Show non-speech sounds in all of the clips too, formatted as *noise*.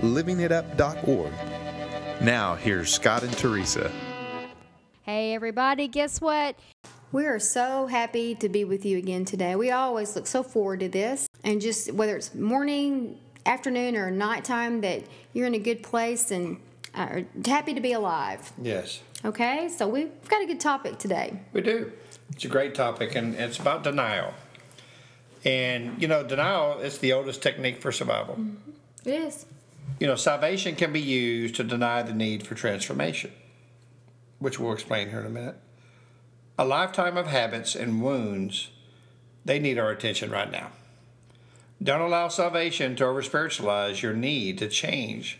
livingitup.org. Now, here's Scott and Teresa. Hey, everybody, guess what? We are so happy to be with you again today. We always look so forward to this. And just whether it's morning, afternoon, or nighttime, that you're in a good place and uh, are happy to be alive. Yes, Okay, so we've got a good topic today. we do. It's a great topic, and it's about denial. And you know, denial is the oldest technique for survival. It is. You know, salvation can be used to deny the need for transformation, which we'll explain here in a minute. A lifetime of habits and wounds, they need our attention right now. Don't allow salvation to over spiritualize your need to change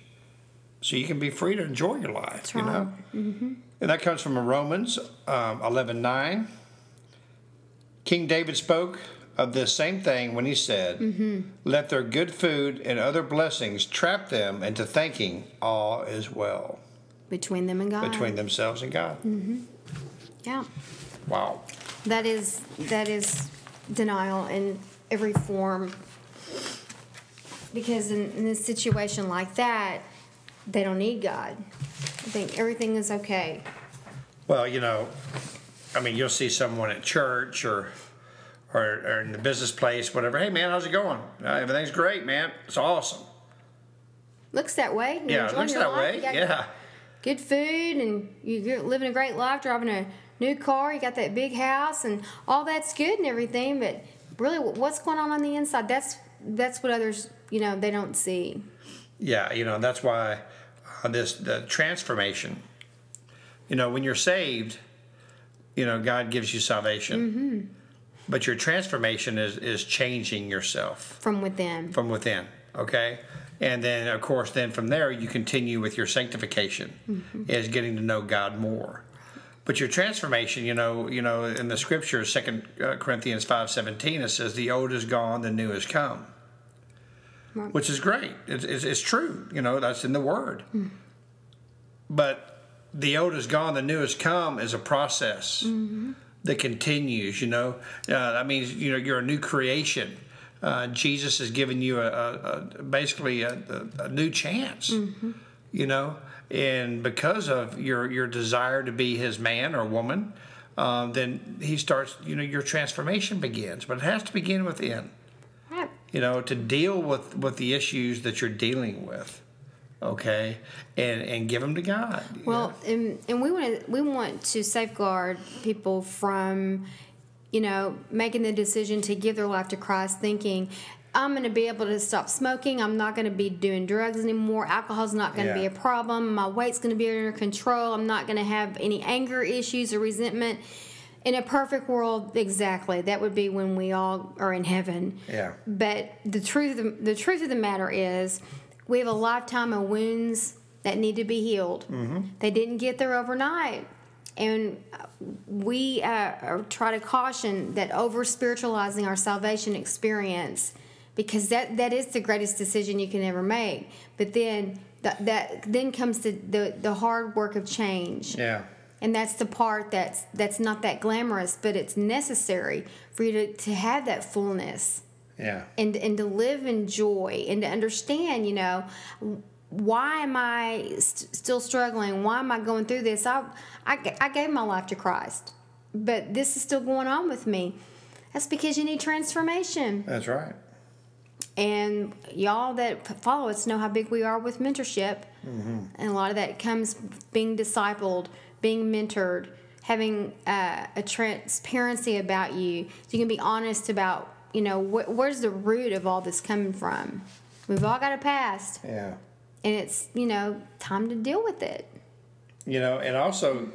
so you can be free to enjoy your life, you know? And that comes from Romans um, 11 9. King David spoke of this same thing when he said, mm-hmm. Let their good food and other blessings trap them into thinking all is well Between them and God. between themselves and God. Mm-hmm. Yeah. Wow. That is that is denial in every form. Because in, in a situation like that, they don't need God. I think everything is okay. Well, you know, I mean, you'll see someone at church or, or, or in the business place, whatever. Hey, man, how's it going? Uh, everything's great, man. It's awesome. Looks that way. You're Yeah, it looks that life. way. Yeah. Good food, and you- you're living a great life, driving a new car. You got that big house, and all that's good and everything. But really, what's going on on the inside? That's that's what others, you know, they don't see. Yeah, you know, that's why uh, this the transformation. You know, when you're saved, you know, God gives you salvation. But your transformation is is changing yourself from within. from within, okay? And then of course then from there you continue with your sanctification mm-hmm. is getting to know God more. But your transformation, you know, you know, in the scripture, Second uh, Corinthians five seventeen, it says, "The old is gone, the new has come," Right. which is great. It's, it's, it's true, you know, that's in the Word. Mm. But the old is gone, the new has come is a process mm-hmm. That continues. You know, uh, that means you know you're a new creation. Uh, Jesus has given you a, a, a basically a, a, new chance. You know, and because of your your desire to be His man or woman, um, then He starts. You know, your transformation begins, but it has to begin within Right. you know, to deal with with the issues that you're dealing with, okay, and and give them to God. Well, know. and, and we want to we want to safeguard people from, you know, making the decision to give their life to Christ, thinking. I'm going to be able to stop smoking. I'm not going to be doing drugs anymore. Alcohol's not going to be a problem. My weight's going to be under control. I'm not going to have any anger issues or resentment. In a perfect world, exactly. That would be when we all are in heaven. Yeah. But the truth, the truth of the matter is, we have a lifetime of wounds that need to be healed. They didn't get there overnight, and we uh, try to caution that over spiritualizing our salvation experience, because that that is the greatest decision you can ever make. But then that, that then comes the, the the hard work of change. Yeah, and that's the part that's that's not that glamorous but it's necessary for you to, to have that fullness yeah, and and to live in joy and to understand you know why am i st- still struggling why am i going through this I I gave my life to christ but this is still going on with me that's because you need transformation that's right. and y'all that follow us know how big we are with mentorship. And a lot of that comes being discipled, being mentored, having uh, a transparency about you. So you can be honest about, you know, wh- where's the root of all this coming from. We've all got a past, Yeah, and it's, you know, time to deal with it. you know, and also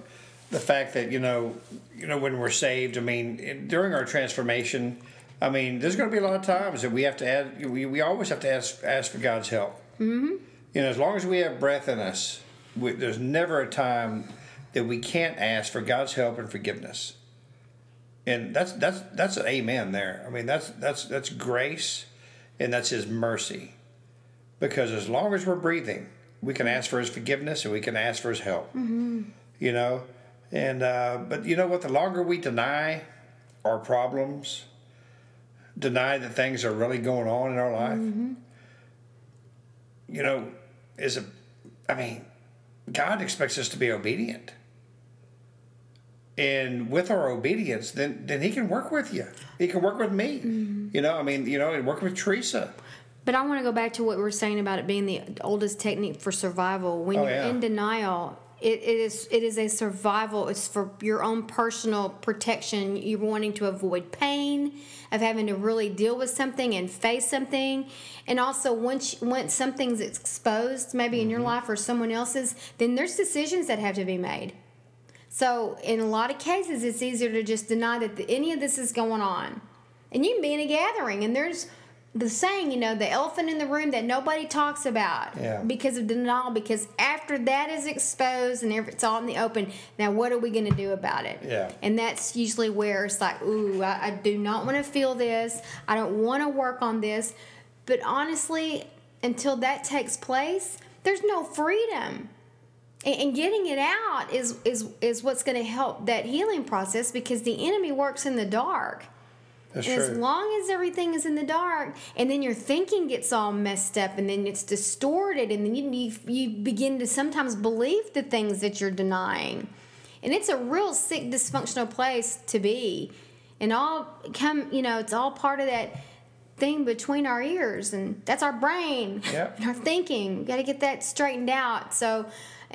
the fact that you know, you know, when we're saved, I mean, during our transformation, I mean, there's going to be a lot of times that we have to add. We, we always have to ask ask for God's help. Mm-hmm. You know, as long as we have breath in us, we, there's never a time that we can't ask for God's help and forgiveness. And that's that's that's an amen there. I mean, that's that's that's grace, and that's His mercy. Because as long as we're breathing, we can ask for His forgiveness and we can ask for His help. Mm-hmm. You know, and uh, but you know what? The longer we deny our problems, deny that things are really going on in our life, Mm-hmm. you know, is a, I mean, God expects us to be obedient. And with our obedience, then then He can work with you. He can work with me. Mm-hmm. You know, I mean, you know, and work with Teresa. But I want to go back to what we were saying about it being the oldest technique for survival. When Oh, you're yeah. in denial, it, it is it is a survival. It's for your own personal protection. You're wanting to avoid pain of having to really deal with something and face something, and also once once something's exposed, maybe in your Mm-hmm. life or someone else's, then there's decisions that have to be made. So in a lot of cases, it's easier to just deny that the, any of this is going on. And you can be in a gathering, and there's the saying, you know, the elephant in the room that nobody talks about Yeah. because of denial. Because after that is exposed and it's all in the open, now what are we going to do about it? Yeah. And that's usually where it's like, ooh, I, I do not want to feel this. I don't want to work on this. But honestly, until that takes place, there's no freedom and, and getting it out is is is what's going to help that healing process because the enemy works in the dark. That's and as long as everything is in the dark and then your thinking gets all messed up and then it's distorted and then you, you, you begin to sometimes believe the things that you're denying. And it's a real sick dysfunctional place to be. And all come you know it's all part of that thing between our ears and that's our brain. Yep. and *laughs* our thinking. We got to get that straightened out. So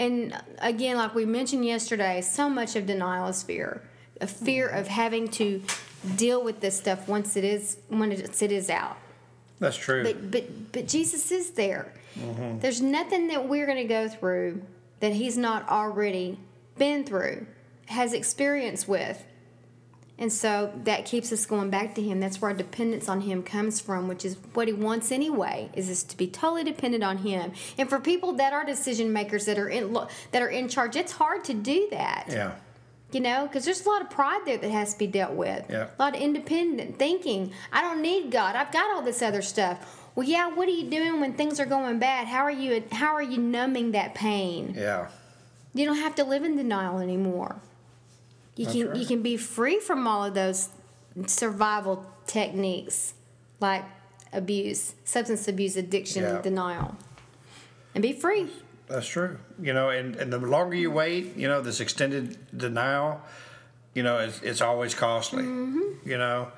and again like we mentioned yesterday so much of denial is fear a fear of having to deal with this stuff once it is it's, it is out That's true. but but but jesus is there Mm-hmm. there's nothing that we're going to go through that he's not already been through has experience with and so that keeps us going back to him. That's where our dependence on him comes from, which is what he wants anyway, is us to be totally dependent on him. And for people that are decision makers that are in that are in charge, it's hard to do that. yeah. You know, because there's a lot of pride there that has to be dealt with. Yeah. A lot of independent thinking. I don't need God. I've got all this other stuff. Well, yeah. What are you doing when things are going bad? How are you? How are you numbing that pain? Yeah. You don't have to live in denial anymore. You That's can right. you can be free from all of those survival techniques like abuse, substance abuse, addiction, Yeah. denial, and be free. That's true. You know, and, and the longer you wait, you know, this extended denial, you know, it's, it's always costly. You know,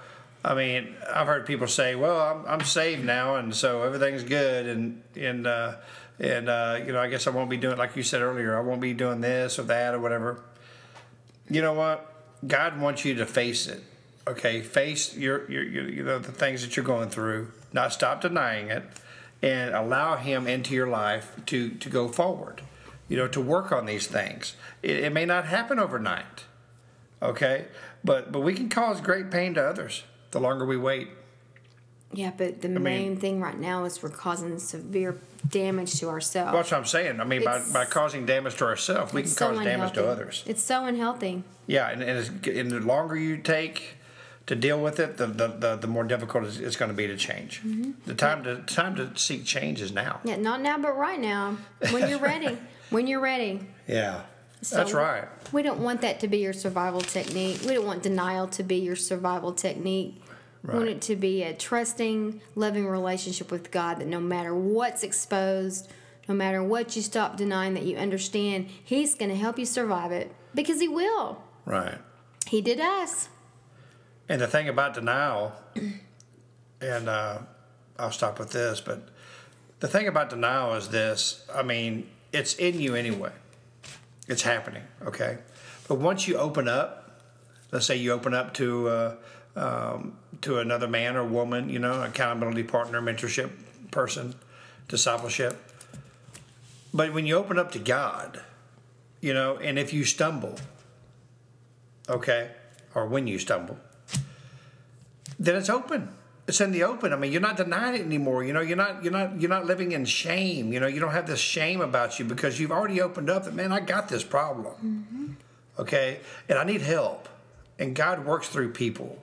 I mean, I've heard people say, "Well, I'm, I'm saved now, and so everything's good," and and uh, and uh, you know, I guess I won't be doing like you said earlier. I won't be doing this or that or whatever. You know what? God wants you to face it. Okay, face your, your, your you know the things that you're going through. Not stop denying it, and allow Him into your life to to go forward. You know, to work on these things. It, it may not happen overnight. Okay, but but we can cause great pain to others the longer we wait. Yeah, but the mean- main thing right now is we're causing severe damage to ourselves. That's what I'm saying. I mean, by, by causing damage to ourselves, we can so cause damage to others. It's so unhealthy. Yeah, and, and, and the longer you take to deal with it, the the, the, the more difficult it's, going to be to change. Mm-hmm. The time to time to seek change is now. Yeah, not now, but right now, when you're ready. *laughs* When you're ready. Yeah, So that's right. We don't want that to be your survival technique. We don't want denial to be your survival technique. We want it to be a trusting, loving relationship with God that no matter what's exposed, no matter what you stop denying, that you understand He's going to help you survive it because He will. Right. He did us. And the thing about denial, *clears throat* and uh, I'll stop with this, but the thing about denial is this I mean, it's in you anyway, it's happening, okay? But once you open up, let's say you open up to, uh, um, to another man or woman, you know, accountability partner, mentorship person, discipleship. But when you open up to God, you know, and if you stumble, okay, or when you stumble, then it's open. it's in the open. I mean, you're not denying it anymore. You know, you're not you're not you're not living in shame. You know, you don't have this shame about you because you've already opened up that man, I got this problem. Mm-hmm. Okay, and I need help, and God works through people.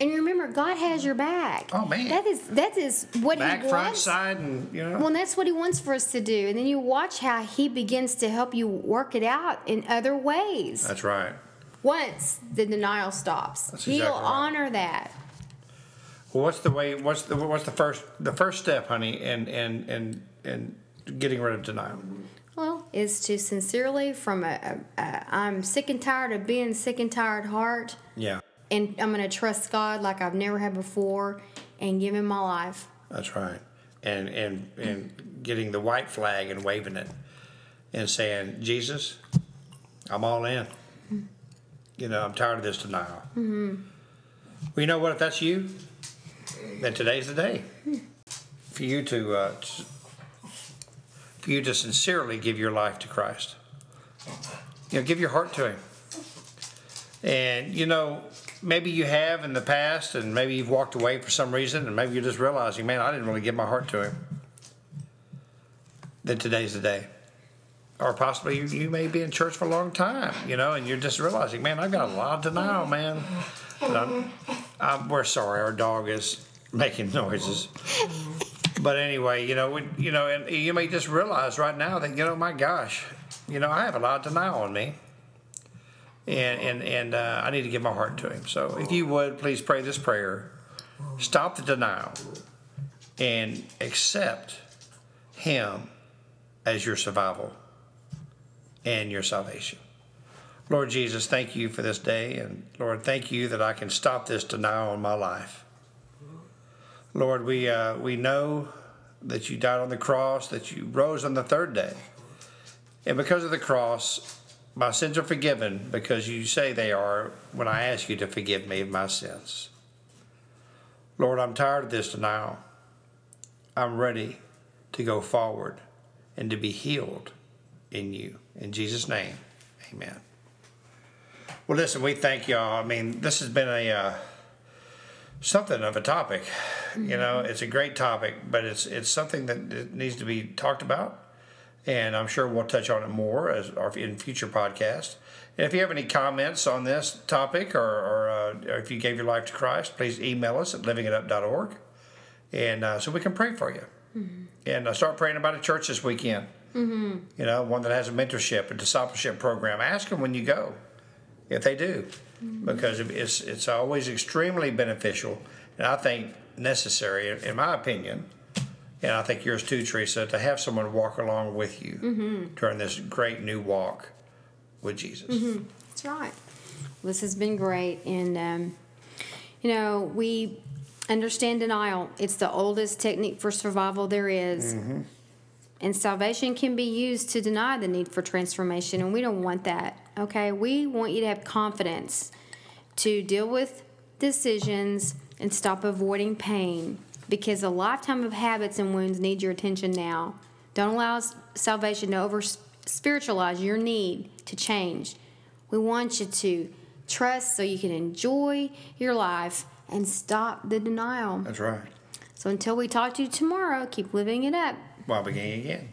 And you remember, God has your back. Oh, man. that is that is what Back, He front, wants. side, and you know. Well, that's what He wants for us to do. And then you watch how He begins to help you work it out in other ways. That's right. Once the denial stops, He'll right. honor that. Well, what's the way? What's the what's the first the first step, honey, in in in in getting rid of denial? Well, is to sincerely, from a, a, a I'm sick and tired of being sick and tired heart, and I'm going to trust God like I've never had before, and give Him my life. that's right. And and and getting the white flag and waving it, and saying, Jesus, I'm all in. You know, I'm tired of this denial. Mm-hmm. Well, you know what? If that's you, then today's the day for you to uh, for you to sincerely give your life to Christ. You know, give your heart to Him. And you know, maybe you have in the past, and maybe you've walked away for some reason, and maybe you're just realizing, man, I didn't really give my heart to Him. Then today's the day. Or possibly you, you may be in church for a long time, you know, and you're just realizing, man, I've got a lot of denial, man. I'm, I'm, we're sorry, our dog is making noises. But anyway, you know, we, you know, and you may just realize right now that you know, my gosh, you know, I have a lot of denial on me, and and and uh, I need to give my heart to Him. So, if you would please pray this prayer, stop the denial, and accept Him as your survival and your salvation. Lord Jesus, thank you for this day, and Lord, thank you that I can stop this denial in my life. Lord, we uh, we know that you died on the cross, that you rose on the third day, and because of the cross, my sins are forgiven because you say they are when I ask you to forgive me of my sins. Lord, I'm tired of this denial. I'm ready to go forward and to be healed in you. In Jesus' name, Amen. Well, listen, we thank y'all. I mean, this has been a uh, something of a topic. You know, it's a great topic, but it's it's something that needs to be talked about, and I'm sure we'll touch on it more as or in future podcasts. And if you have any comments on this topic, or, or, uh, or if you gave your life to Christ, please email us at livingitup.org, and uh, so we can pray for you. And uh, start praying about a church this weekend. You know, one that has a mentorship, a discipleship program. Ask them when you go if they do, because it's it's always extremely beneficial, and I think necessary, in my opinion, and I think yours too, Teresa, to have someone walk along with you mm-hmm. during this great new walk with Jesus. Mm-hmm. That's right. This has been great, and um, you know we understand denial. It's the oldest technique for survival there is. Mm-hmm. And salvation can be used to deny the need for transformation, and we don't want that. Okay, we want you to have confidence to deal with decisions and stop avoiding pain because a lifetime of habits and wounds need your attention now. Don't allow salvation to over spiritualize your need to change. We want you to trust so you can enjoy your life and stop the denial. That's right. So until we talk to you tomorrow, keep living it up. While beginning again.